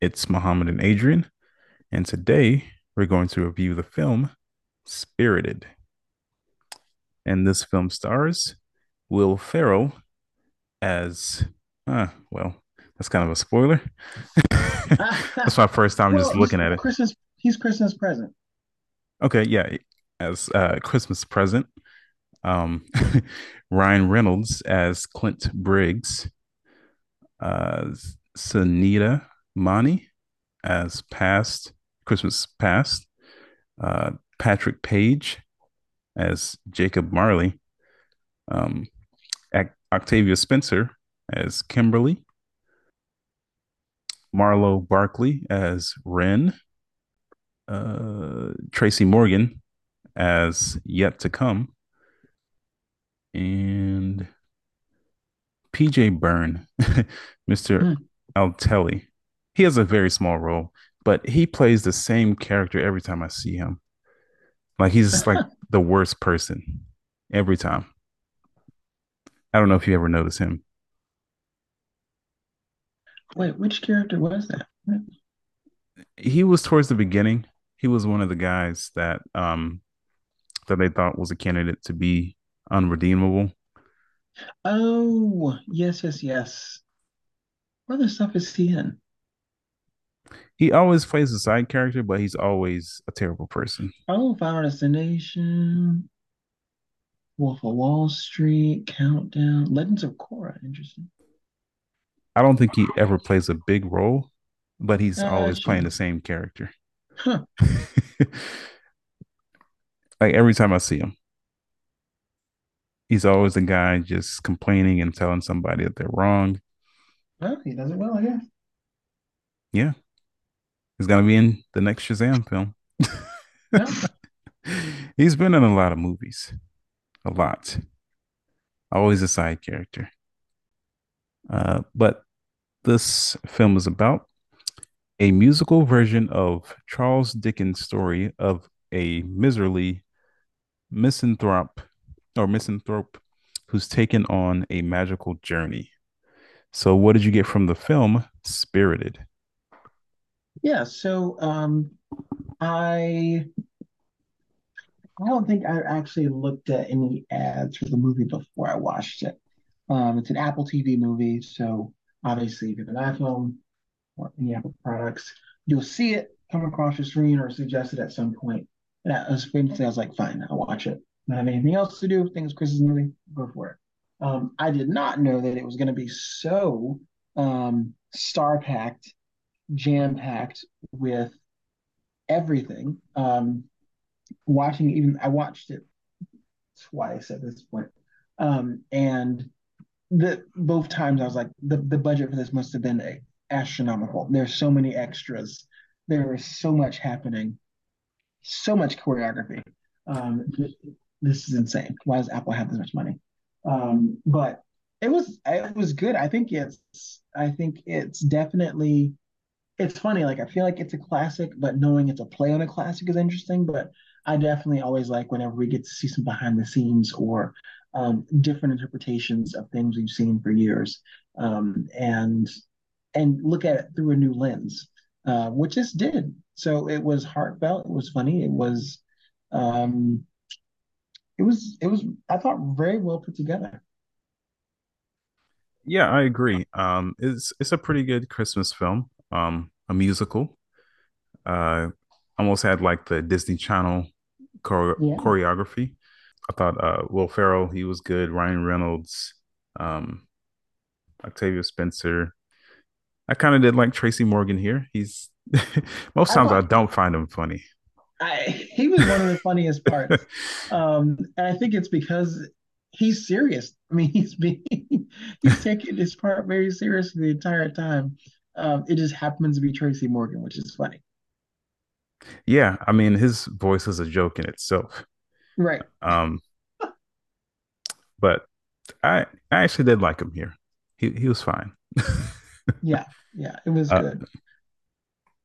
It's Mohammed and Adrian, and today we're going to review the film Spirited. And this film stars Will Ferrell as, uh, well, that's kind of a spoiler. that's my first time well, just looking at it. Christmas, he's Christmas present. Okay, yeah, as uh, Christmas present. Um, Ryan Reynolds as Clint Briggs. Uh, Sunita Mani as past Christmas past, uh, Patrick Page as Jacob Marley, um, Octavia Spencer as Kimberly, Marlow Barkley as Wren, uh, Tracy Morgan as Yet to Come, and PJ Byrne, Mr. Hmm. Altelli he has a very small role, but he plays the same character every time I see him. Like he's like the worst person every time. I don't know if you ever notice him. Wait, which character was that? He was towards the beginning. He was one of the guys that um that they thought was a candidate to be unredeemable. Oh, yes, yes, yes. What other stuff is he in? He always plays a side character, but he's always a terrible person. Oh, Final Destination, Wolf of Wall Street, Countdown, Legends of Korra. Interesting. I don't think he ever plays a big role, but he's uh, always playing the same character. Huh. like every time I see him, he's always the guy just complaining and telling somebody that they're wrong. Well, he does it well, I guess. Yeah. He's gonna be in the next Shazam film. He's been in a lot of movies, a lot. Always a side character. Uh, but this film is about a musical version of Charles Dickens' story of a miserly misanthrope or misanthrope who's taken on a magical journey. So, what did you get from the film Spirited? Yeah, so um, I I don't think I actually looked at any ads for the movie before I watched it. Um, it's an Apple TV movie, so obviously if you have an iPhone or any Apple products, you'll see it come across your screen or suggested at some point. And I was basically I was like, fine, I'll watch it. Not have anything else to do. Things Chris's movie, go for it. Um, I did not know that it was going to be so um, star packed jam packed with everything. Um, watching even I watched it twice at this point. Um, and the both times I was like, the, the budget for this must have been astronomical. There's so many extras. There is so much happening, so much choreography. Um, this is insane. Why does Apple have this much money? Um, but it was it was good. I think it's I think it's definitely it's funny. Like I feel like it's a classic, but knowing it's a play on a classic is interesting. But I definitely always like whenever we get to see some behind the scenes or um, different interpretations of things we've seen for years, um, and and look at it through a new lens, uh, which this did. So it was heartfelt. It was funny. It was, um, it was it was I thought very well put together. Yeah, I agree. Um, it's it's a pretty good Christmas film um, a musical. Uh, almost had like the Disney Channel chore- yeah. choreography. I thought uh, Will Ferrell he was good. Ryan Reynolds, um, Octavia Spencer. I kind of did like Tracy Morgan here. He's most times I, I don't find him funny. I, he was one of the funniest parts, um, and I think it's because he's serious. I mean, he's being he's taking this part very seriously the entire time. Um, it just happens to be Tracy Morgan, which is funny. Yeah, I mean his voice is a joke in itself. Right. Um, but I I actually did like him here. He he was fine. Yeah, yeah, it was uh, good.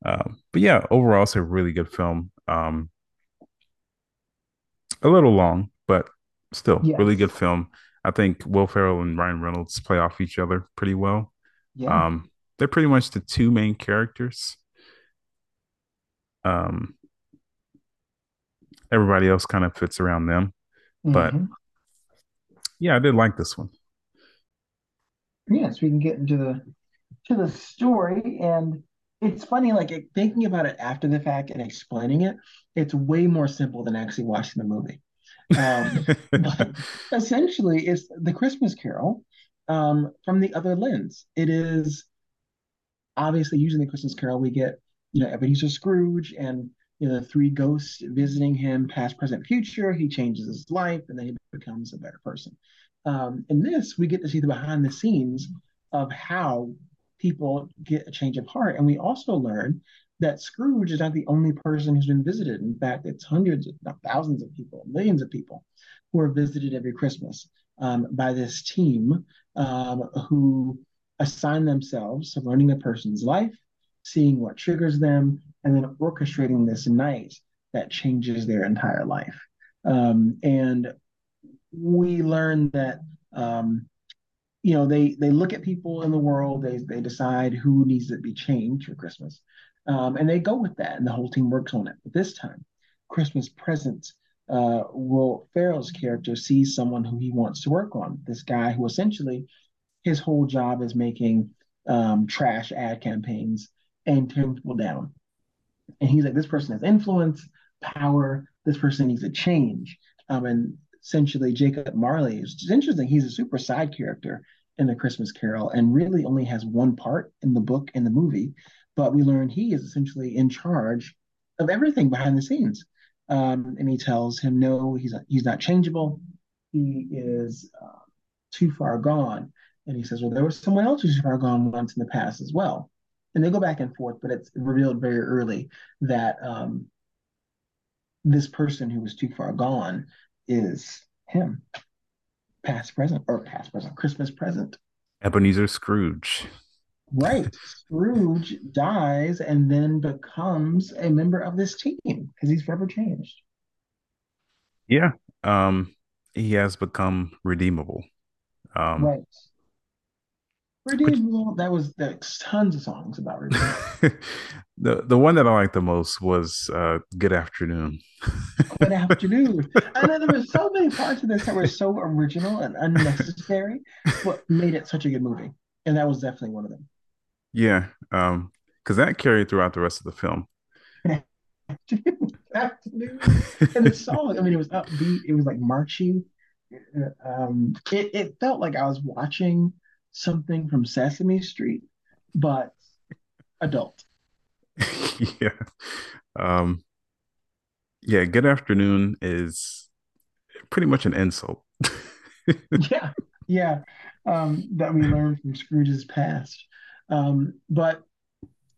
um, but yeah, overall it's a really good film. Um, a little long, but still really good film. I think Will Ferrell and Ryan Reynolds play off each other pretty well. Yeah. Um, they're pretty much the two main characters. Um, everybody else kind of fits around them. But hmm yeah, I did like this one. Yes, we can get into the to the story, and it's funny, like thinking about it after the fact and explaining it, it's way more simple than actually watching the movie. Um, but essentially, it's the Christmas Carol um, from the other lens. It is obviously using the Christmas Carol, we get, you know, Ebenezer Scrooge and you know the three ghosts visiting him, past, present, future. He changes his life, and then he becomes a better person. Um, in this, we get to see the behind the scenes of how people get a change of heart, and we also learn that Scrooge is not the only person who's been visited. In fact, it's hundreds, if not thousands of people, millions of people who are visited every Christmas um, by this team um, who assign themselves to learning a person's life, seeing what triggers them, and then orchestrating this night that changes their entire life. Um, and we learn that um, you know they they look at people in the world, they they decide who needs to be changed for Christmas, um, and they go with that, and the whole team works on it. But this time, Christmas presents. Uh, Will Ferrell's character sees someone who he wants to work on. This guy who essentially his whole job is making um, trash ad campaigns and tearing people down. And he's like, this person has influence, power. This person needs a change. Um, and essentially, Jacob Marley is interesting. He's a super side character in the Christmas Carol and really only has one part in the book and the movie. But we learn he is essentially in charge of everything behind the scenes. Um, and he tells him, no, he's he's not changeable. He is uh, too far gone. And he says, well, there was someone else who's far gone once in the past as well. And they go back and forth, but it's revealed very early that um, this person who was too far gone is him, past, present, or past, present, Christmas present. Ebenezer Scrooge. Right. Scrooge dies and then becomes a member of this team because he's forever changed. Yeah. Um, he has become redeemable. Um, Right. Redeemable. That was there's tons of songs about Redeemable. the the one that I liked the most was uh, Good Afternoon. Good afternoon. I know there were so many parts of this that were so original and unnecessary, but made it such a good movie. And that was definitely one of them. Yeah. Um, because that carried throughout the rest of the film. Good afternoon. And the song, I mean, it was upbeat, it was like marchy. Uh, Um, it, it felt like I was watching something from Sesame Street, but adult. Yeah. Um, yeah, Good Afternoon is pretty much an insult. Yeah, yeah. Um, that we learned from Scrooge's past. Um, but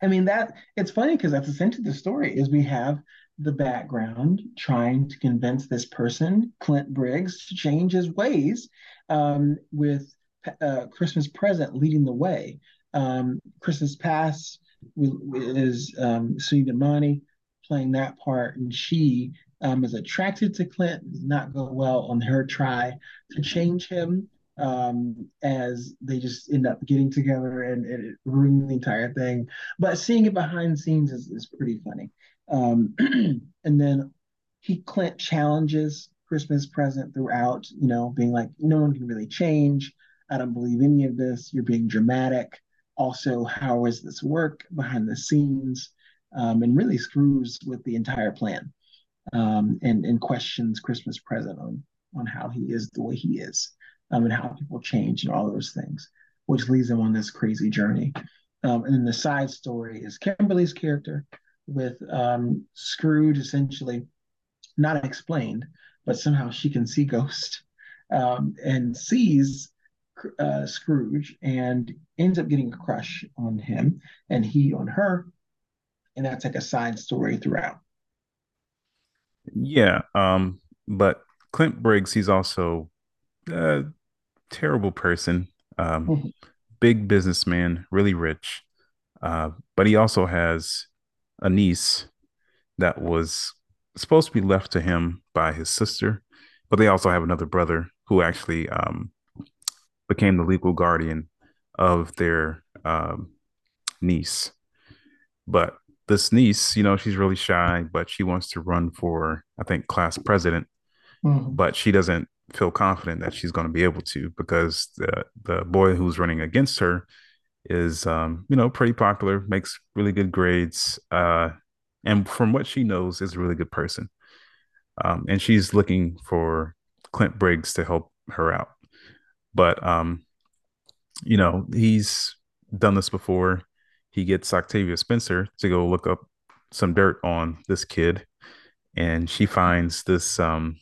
I mean that it's funny because that's essentially the story is we have the background trying to convince this person, Clint Briggs, to change his ways, um, with uh, Christmas present leading the way. Um, Christmas past is um, Sunita Mani playing that part, and she um, is attracted to Clint, does not go well on her try to change him um, as they just end up getting together and, and ruining the entire thing. But seeing it behind the scenes is, is pretty funny. Um, and then he Clint challenges Christmas present throughout, you know, being like, no one can really change. I don't believe any of this. You're being dramatic. Also, how is this work behind the scenes? Um, and really screws with the entire plan um, and, and questions Christmas present on on how he is the way he is um, and how people change and all those things, which leads him on this crazy journey. Um, and then the side story is Kimberly's character with um, Scrooge essentially not explained, but somehow she can see ghosts um, and sees uh, Scrooge and ends up getting a crush on him and he on her. And that's like a side story throughout. Yeah. Um, but Clint Briggs, he's also a terrible person. Um, Mhm. big businessman, really rich. Uh, but he also has a niece that was supposed to be left to him by his sister, but they also have another brother who actually um, became the legal guardian of their um, niece. But this niece, you know, she's really shy, but she wants to run for, I think, class president, Mhm. but she doesn't feel confident that she's going to be able to because the the boy who's running against her is um, you know, pretty popular, makes really good grades, uh, and from what she knows, is a really good person. Um, and she's looking for Clint Briggs to help her out. But um, you know, he's done this before. He gets Octavia Spencer to go look up some dirt on this kid, and she finds this um,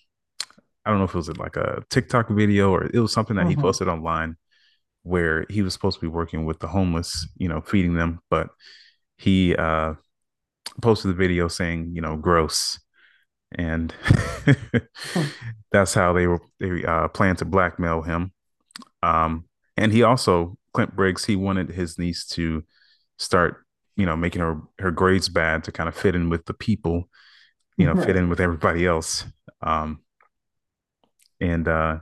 I don't know if it was like a TikTok video or it was something that he Mhm. posted online where he was supposed to be working with the homeless, you know, feeding them, but he uh posted the video saying, you know, gross. And Mhm. that's how they were they uh planned to blackmail him. Um and he also Clint Briggs, he wanted his niece to start, you know, making her her grades bad to kind of fit in with the people, you know, fit in with everybody else. Um and uh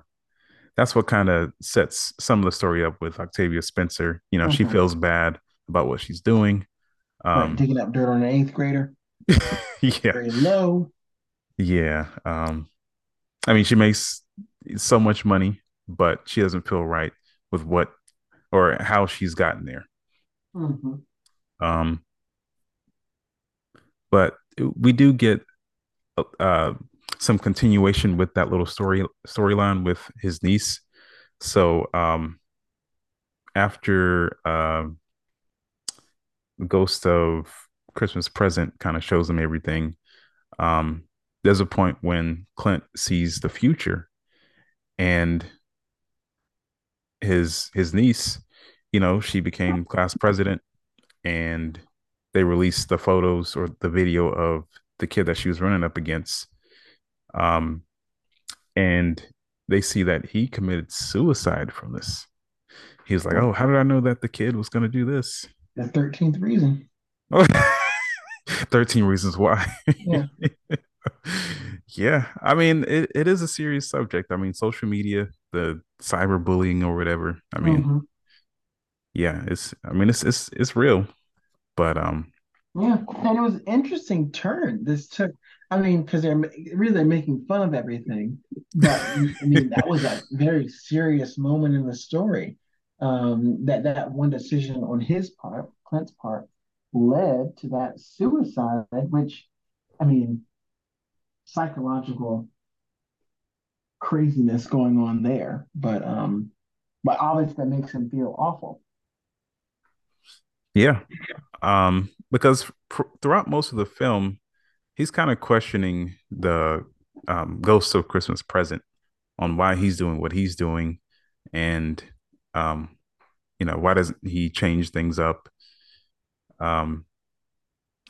that's what kind of sets some of the story up with Octavia Spencer. You know, she Mhm. feels bad about what she's doing. Right. Um, Digging up dirt on an eighth grader. yeah, Very low. yeah. Um, I mean, she makes so much money, but she doesn't feel right with what or how she's gotten there. Mhm. Um, but we do get uh, some continuation with that little story storyline with his niece. So um, after uh, Ghost of Christmas Present kind of shows him everything. Um, there's a point when Clint sees the future and his his niece, you know, she became class president and they released the photos or the video of the kid that she was running up against. Um, and they see that he committed suicide from this. He was like, "Oh, how did I know that the kid was going to do this?" The 13th reason. 13 reasons why. Yeah. yeah, I mean, it, it is a serious subject. I mean, social media, the cyberbullying or whatever. I mean, Mhm. yeah, it's I mean, it's it's it's real, but um Yeah, and it was an interesting turn this took. I mean, because they're really they're making fun of everything, but I mean that was a very serious moment in the story. Um, that that one decision on his part, Clint's part, led to that suicide, which I mean, psychological craziness going on there. But um, but obviously that makes him feel awful. yeah, um because pr- throughout most of the film, he's kind of questioning the um ghost of Christmas present on why he's doing what he's doing and um you know, why doesn't he change things up? Um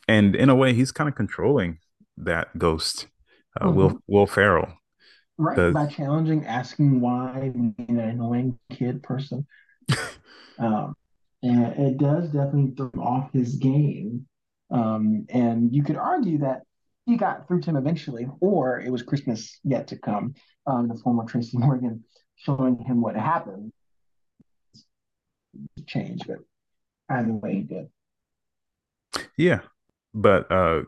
and in a way he's kind of controlling that ghost uh, will Mhm. will ferrell Right, because by challenging, asking why, being an annoying kid person. Um, and it does definitely throw off his game. Um, and you could argue that he got through to him eventually, or it was Christmas yet to come. Um, the former Tracy Morgan showing him what happened to change, but either way, he did. yeah but uh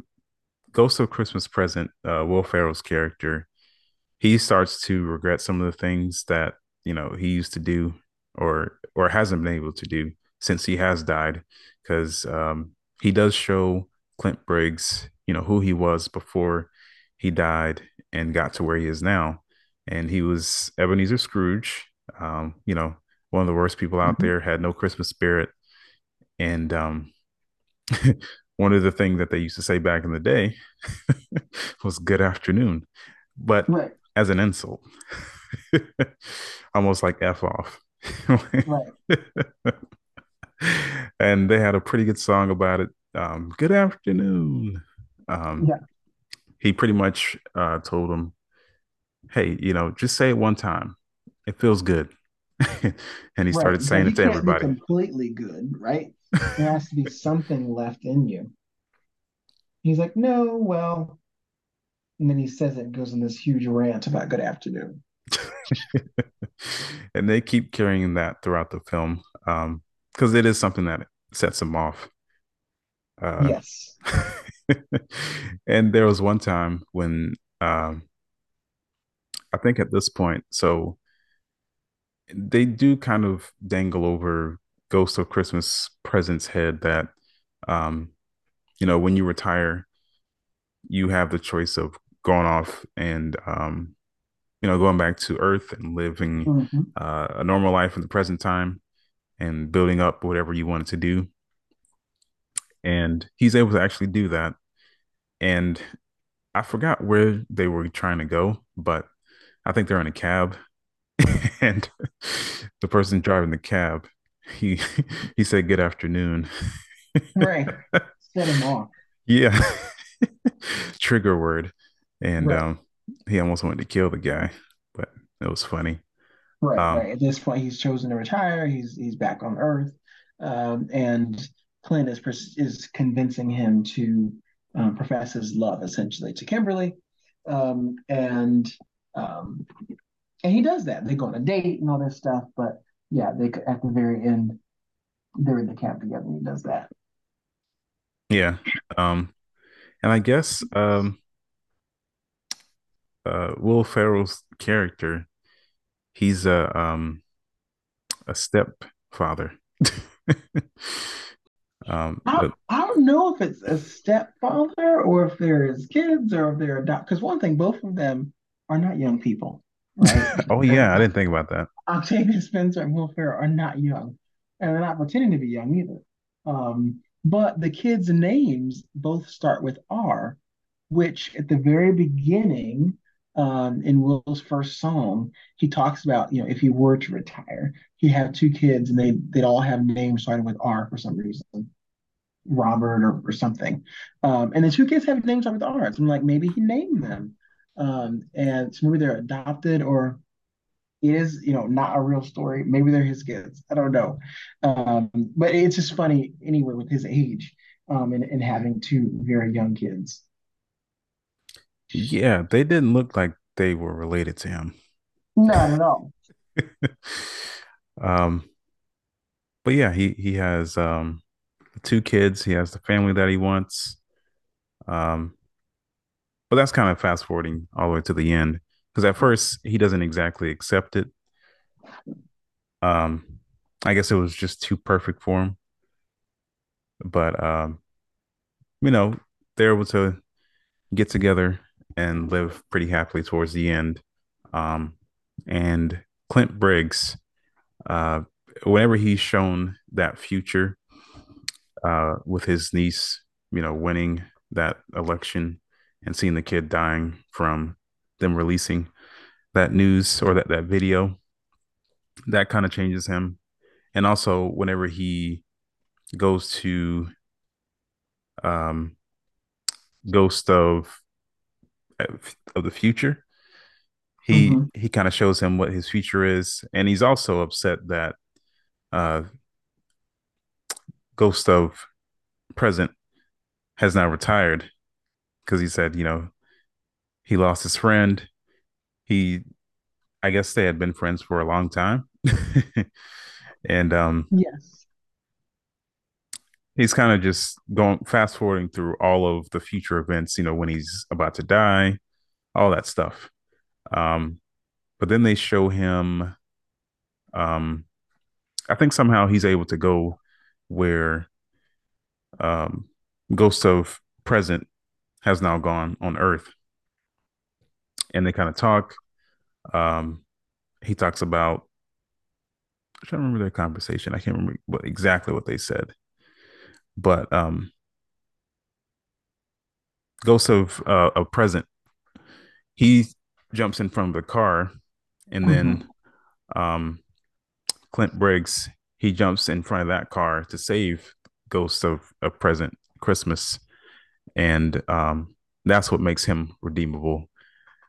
ghost of christmas present uh will ferrell's character he starts to regret some of the things that you know he used to do or or hasn't been able to do since he has died because um he does show clint briggs you know who he was before he died and got to where he is now and he was ebenezer scrooge um you know one of the worst people out Mhm. there had no christmas spirit and um one of the things that they used to say back in the day was good afternoon, but Right. as an insult, almost like F off. Right. and they had a pretty good song about it. Um, good afternoon. Um, Yeah. he pretty much uh, told him, "Hey, you know, just say it one time. It feels good." and he Right. started saying it to everybody. completely good, right? There has to be something left in you. He's like, no, well, and then he says it goes on this huge rant about good afternoon. and they keep carrying that throughout the film um, because it is something that sets him off. Uh, Yes. and there was one time when um, I think at this point, so they do kind of dangle over Ghost of Christmas Present's head that, um, you know, when you retire, you have the choice of going off and, um, you know, going back to Earth and living hmm uh, a normal life in the present time and building up whatever you wanted to do. And he's able to actually do that. And I forgot where they were trying to go, but I think they're in a cab and the person driving the cab he he said good afternoon Right. Set him off. yeah trigger word and Right. um he almost wanted to kill the guy but it was funny Right. um Right. At this point, he's chosen to retire. He's he's back on Earth, um, and Clint is pers- is convincing him to um, profess his love essentially to Kimberly, um, and um, and he does that. They go on a date and all this stuff, but yeah, they at the very end they're in the camp together. And he does that. yeah um and I guess um uh Will Ferrell's character he's a um a stepfather um I, but I don't know if it's a stepfather or if they're kids or if they're adopt. Because one thing, both of them are not young people, right? oh yeah I didn't think about that Octavia Spencer and Will Ferrell are not young, and they're not pretending to be young either. Um, but the kids' names both start with R, which at the very beginning, um, in Will's first song, he talks about, you know, if he were to retire, he had two kids and they they'd all have names starting with R for some reason. Robert or, or something. Um, and the two kids have names starting with R. So I'm like, maybe he named them. Um, and so maybe they're adopted or it is, you know, not a real story. Maybe they're his kids. I don't know. Um, but it's just funny anyway with his age um, and, and having two very young kids. yeah they didn't look like they were related to him Not at all. um but yeah he he has um two kids he has the family that he wants um but that's kind of fast forwarding all the way to the end because at first he doesn't exactly accept it. Um i guess it was just too perfect for him. But um you know they're able to get together and live pretty happily towards the end. Um and clint briggs uh whenever he's shown that future uh, with his niece, you know, winning that election and seeing the kid dying from them releasing that news or that, that video, that kind of changes him. And also, whenever he goes to um, Ghost of of the Future, he hmm he kind of shows him what his future is, and he's also upset that uh, Ghost of Present has now retired because he said, you know, he lost his friend. He, I guess they had been friends for a long time. and um, Yes. he's kind of just going fast forwarding through all of the future events, you know, when he's about to die, all that stuff. Um, but then they show him, um, I think somehow he's able to go where um, Ghost of Present has now gone on Earth. And they kind of talk. Um, he talks about I'm trying to remember their conversation. I can't remember what exactly what they said, but um, Ghost of uh, of Present, he jumps in front of the car, and hmm then um, Clint Briggs, he jumps in front of that car to save Ghost of a Present Christmas, and um, that's what makes him redeemable.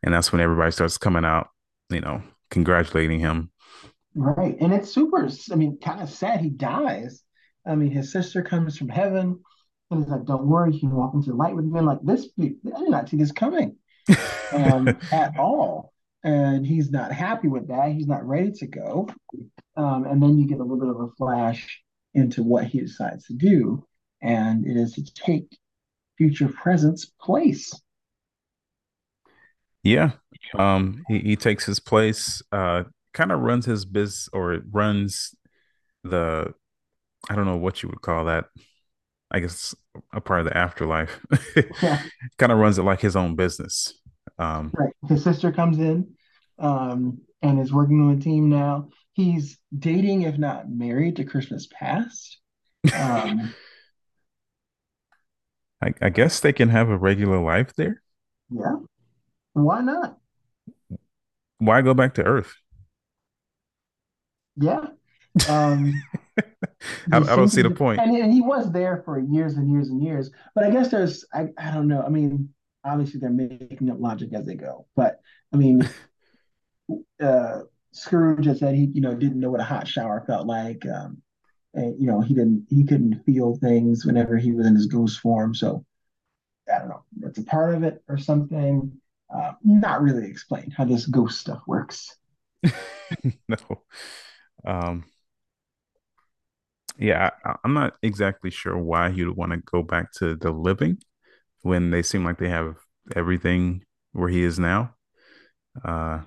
And that's when everybody starts coming out, you know, congratulating him. Right. And it's super, I mean, kind of sad he dies. I mean, his sister comes from heaven and he's like, Don't worry, you can walk into the light with me. And like, this, I did not see this coming um, at all. And he's not happy with that. He's not ready to go. Um, and then you get a little bit of a flash into what he decides to do. And it is to take future presence place. Yeah. Um, he, he takes his place, uh, kind of runs his biz or runs the, I don't know what you would call that. I guess a part of the afterlife. yeah. kind of runs it like his own business. Um, right. His sister comes in um, and is working on the team now. He's dating, if not married, to Christmas past. Um, I, I guess they can have a regular life there. Yeah. Why not? Why go back to Earth? Yeah. Um, I, I, don't see the point. And, and, he was there for years and years and years. But I guess there's, I, I don't know. I mean, obviously they're making up logic as they go. But I mean, uh, Scrooge has said he, you know, didn't know what a hot shower felt like. Um, you know, he didn't, he couldn't feel things whenever he was in his ghost form. So I don't know, it's a part of it or something. Uh, not really explained how this ghost stuff works. no. Um, yeah, I, am not exactly sure why he would want to go back to the living when they seem like they have everything where he is now. Uh,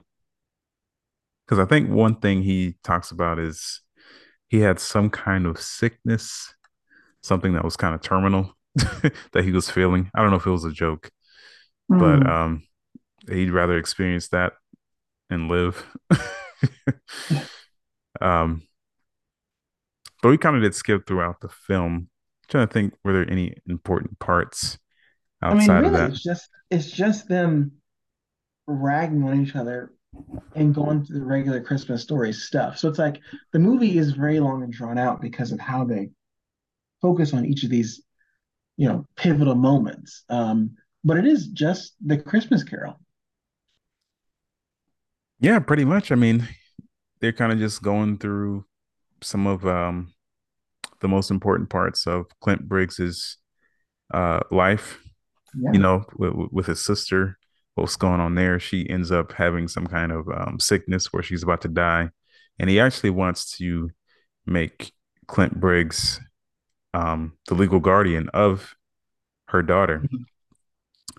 because I think one thing he talks about is he had some kind of sickness, something that was kind of terminal that he was feeling. I don't know if it was a joke, mm. but hmm. um, he'd rather experience that and live. um, but we kind of did skip throughout the film. I'm trying to think, were there any important parts outside I mean, really, of that? It's just it's just them ragging on each other and going through the regular Christmas story stuff. So it's like the movie is very long and drawn out because of how they focus on each of these, you know, pivotal moments. Um, but it is just the Christmas Carol. Yeah, pretty much. I mean, they're kind of just going through some of um, the most important parts of Clint Briggs's uh, life. Yeah. You know, with, with, his sister, what's going on there? She ends up having some kind of um, sickness where she's about to die, and he actually wants to make Clint Briggs um, the legal guardian of her daughter, mm-hmm.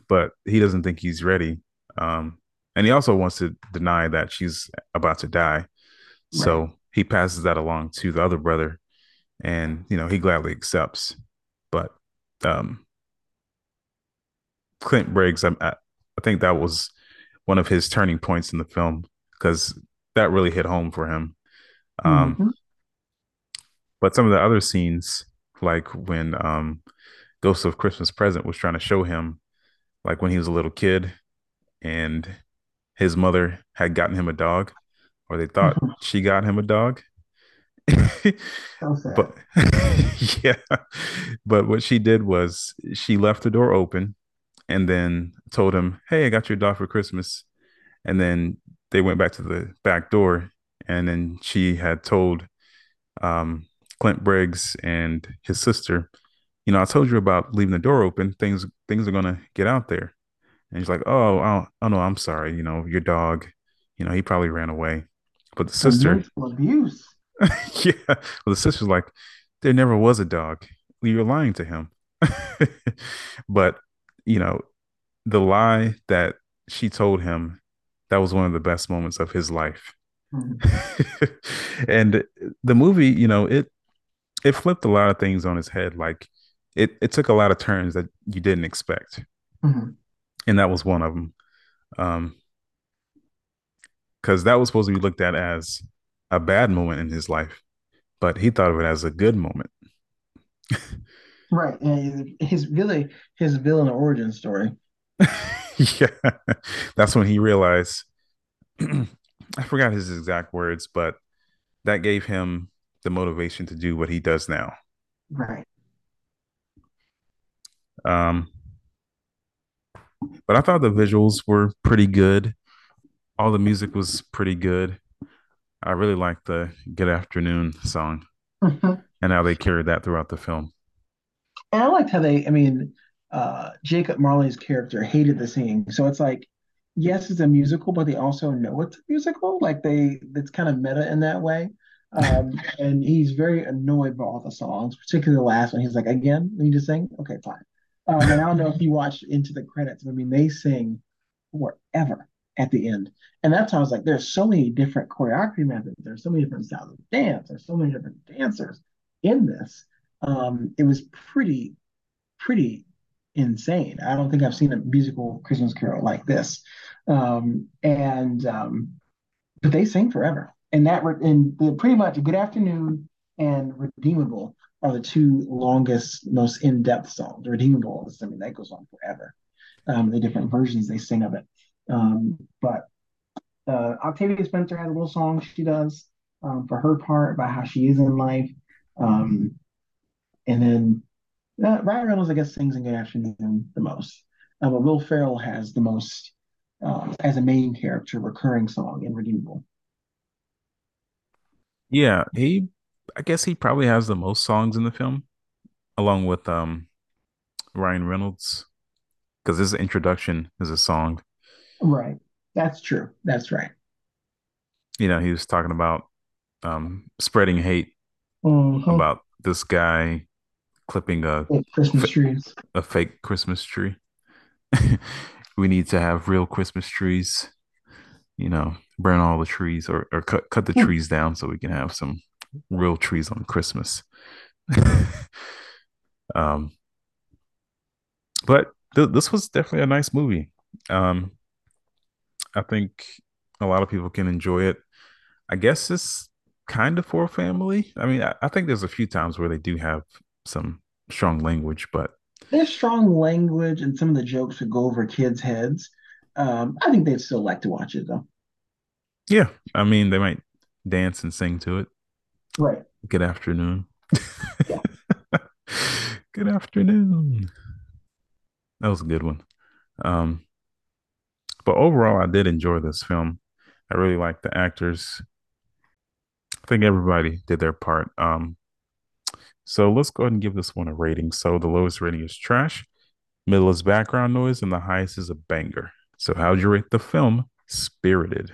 but he doesn't think he's ready. Um, and he also wants to deny that she's about to die. Right. So he passes that along to the other brother, and you know he gladly accepts. But um, Clint Briggs, I, I think that was one of his turning points in the film because that really hit home for him. Um, mm-hmm. But some of the other scenes, like when um, Ghost of Christmas Present was trying to show him, like when he was a little kid, and his mother had gotten him a dog, or they thought she got him a dog. but yeah, but what she did was she left the door open and then told him, "Hey, I got your dog for Christmas." And then they went back to the back door, and then she had told um, Clint Briggs and his sister, "You know, I told you about leaving the door open. Things things are gonna get out there." And he's like, "Oh, oh, oh no, I'm sorry. You know, your dog. You know, he probably ran away." But the sister abuse. yeah. Well, the sister's like, "There never was a dog. You're lying to him." but you know, the lie that she told him that was one of the best moments of his life. Mm-hmm. and the movie, you know, it it flipped a lot of things on his head. Like it it took a lot of turns that you didn't expect. Mm-hmm and that was one of them. Um, because that was supposed to be looked at as a bad moment in his life, but he thought of it as a good moment. right, and his really his villain origin story. yeah, that's when he realized. I forgot his exact words, but that gave him the motivation to do what he does now. Right. Um, but I thought the visuals were pretty good. All the music was pretty good. I really liked the Good Afternoon song Mhm. and how they carried that throughout the film. And I liked how they, I mean, uh, Jacob Marley's character hated the singing. So it's like, yes, it's a musical, but they also know it's a musical. Like they, it's kind of meta in that way. Um, and he's very annoyed by all the songs, particularly the last one. He's like, again, we need to sing? Okay, fine. Um, and I don't know if you watched into the credits. But I mean, they sing forever at the end. And that's how I was like, there's so many different choreography methods. There's so many different styles of dance. There's so many different dancers in this. Um, it was pretty pretty insane. I don't think I've seen a musical Christmas Carol like this. Um, and um, but they sing forever, and that and the, pretty much Good Afternoon and Redeemable are the two longest, most in-depth songs. Redeemable, I mean, that goes on forever. Um, the different versions they sing of it. Um, but uh, Octavia Spencer has a little song she does um, for her part about how she is in life. Um, and then uh, Ryan Reynolds, I guess, sings in Good Afternoon the most. Uh, but Will Ferrell has the most, uh, as a main character, recurring song in Redeemable. Yeah, he I guess he probably has the most songs in the film, along with um Ryan Reynolds, because his introduction is a song. Right. That's true. That's right. You know, he was talking about um spreading hate Mm-hmm. about this guy clipping a Christmas trees. a fake Christmas tree. we need to have real Christmas trees. You know, burn all the trees or, or cut cut the trees down so we can have some real trees on Christmas. um, but th- this was definitely a nice movie. Um, I think a lot of people can enjoy it. I guess it's kind of for a family. I mean, I, I think there's a few times where they do have some strong language, but There's strong language and some of the jokes that go over kids' heads. Um, I think they'd still like to watch it though. yeah, I mean, they might dance and sing to it. Right. Good afternoon. Yeah. Good afternoon. That was a good one. Um, but overall, I did enjoy this film. I really liked the actors. I think everybody did their part. Um, so let's go ahead and give this one a rating. So the lowest rating is trash, middle is background noise, and the highest is a banger. So how'd you rate the film Spirited?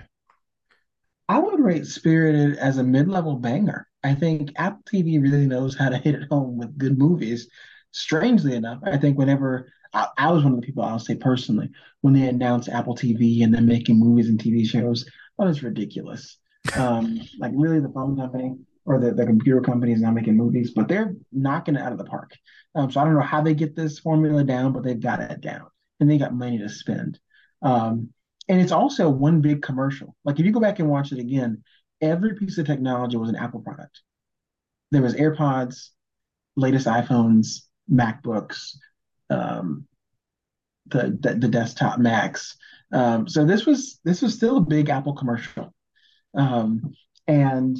I would rate Spirited as a mid-level banger. I think Apple TV really knows how to hit it home with good movies. Strangely enough, I think whenever I, I was one of the people I'll say personally, when they announced Apple TV and then making movies and TV shows, oh, it's ridiculous. Um, like really the phone company or the, the computer company is not making movies, but they're knocking it out of the park. Um, so I don't know how they get this formula down, but they've got it down and they got money to spend. Um, and it's also one big commercial. Like if you go back and watch it again, every piece of technology was an Apple product. There was AirPods, latest iPhones, MacBooks, um, the, the the desktop Macs. Um, so this was this was still a big Apple commercial, um, and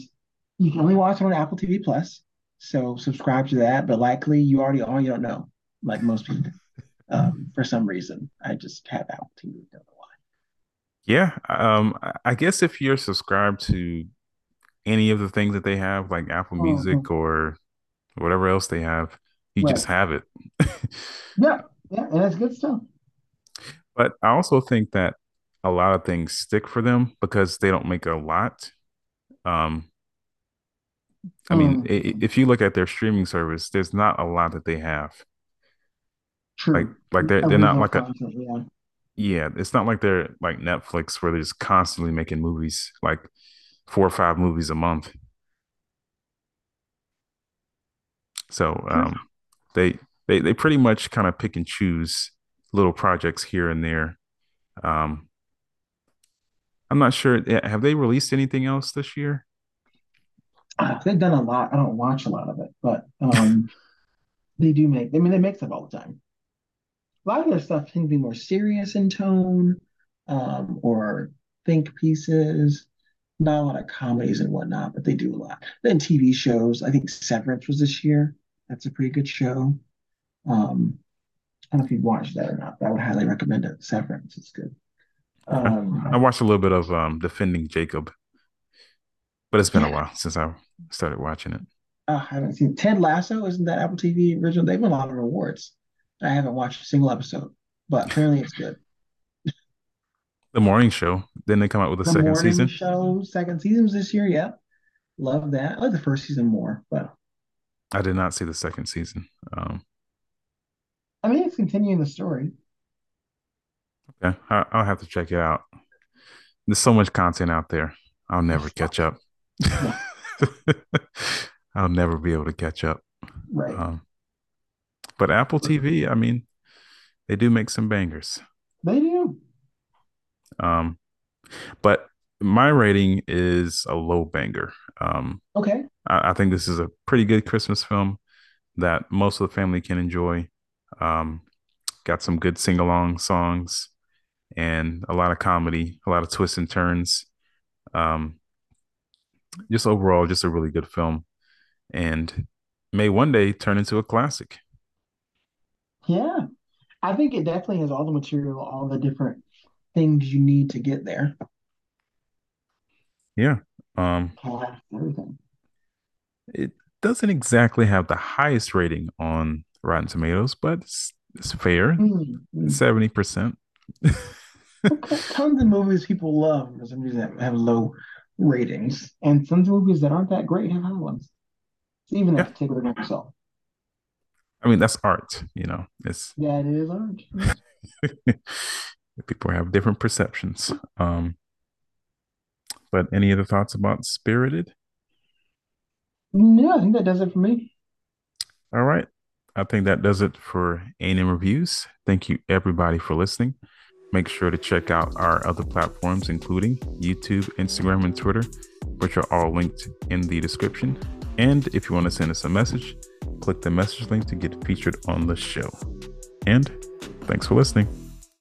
you can only watch it on Apple TV Plus. So subscribe to that, but likely you already are. You don't know, like most people. Um, for some reason, I just have Apple TV. Don't know why. Yeah, um, I guess if you're subscribed to any of the things that they have, like Apple Mhm. Music or whatever else they have, you just have it. Yeah. Yeah. And that's good stuff. But I also think that a lot of things stick for them because they don't make a lot. Um, I mean, Mm, if you look at their streaming service, there's not a lot that they have. Like, true. like like they're they're not like a. Yeah. yeah. It's not like they're like Netflix where they're just constantly making movies, like four or five movies a month. So um, they they they pretty much kind of pick and choose little projects here and there. Um, I'm not sure. eh, Have they released anything else this year? Uh, they've done a lot. I don't watch a lot of it, but um, they do make. I mean, they make stuff all the time. A lot of their stuff to be more serious in tone, um, or think pieces. not a lot of comedies and whatnot, but they do a lot. Then TV shows. I think Severance was this year. That's a pretty good show. Um, I don't know if you've watched that or not, but I would highly recommend it. Severance, is good. Um, I watched a little bit of um, Defending Jacob, but it's been yeah. a while since I started watching it. Uh, I haven't seen Ted Lasso. Isn't that Apple TV original? They've won a lot of awards. I haven't watched a single episode, but apparently it's good. The morning show. Then they come out with a the second season. Show second seasons this year. Yeah, love that. I like the first season more, but I did not see the second season. Um, I mean, it's continuing the story. Okay, I, will have to check it out. There's so much content out there. I'll never catch up. I'll never be able to catch up. Right. Um, but Apple TV, I mean, they do make some bangers. They do. Um, but my rating is a low banger. Um, okay. I, I think this is a pretty good Christmas film that most of the family can enjoy. Um, got some good sing along songs and a lot of comedy, a lot of twists and turns. Um, just overall, just a really good film, and may one day turn into a classic. Yeah, I think it definitely has all the material, all the different things you need to get there. Yeah. Um, everything. It doesn't exactly have the highest rating on Rotten Tomatoes, but it's, it's fair. Mm-hmm. 70%. Tons of movies people love for some reason have low ratings, and some movies that aren't that great have high ones. Even yeah. if take it yourself. I mean, that's art, you know. It's that is art. people have different perceptions. Um, but any other thoughts about Spirited? No, I think that does it for me. All right. I think that does it for A&M Reviews. Thank you, everybody, for listening. Make sure to check out our other platforms, including YouTube, Instagram, and Twitter, which are all linked in the description. And if you want to send us a message, click the message link to get featured on the show. And thanks for listening.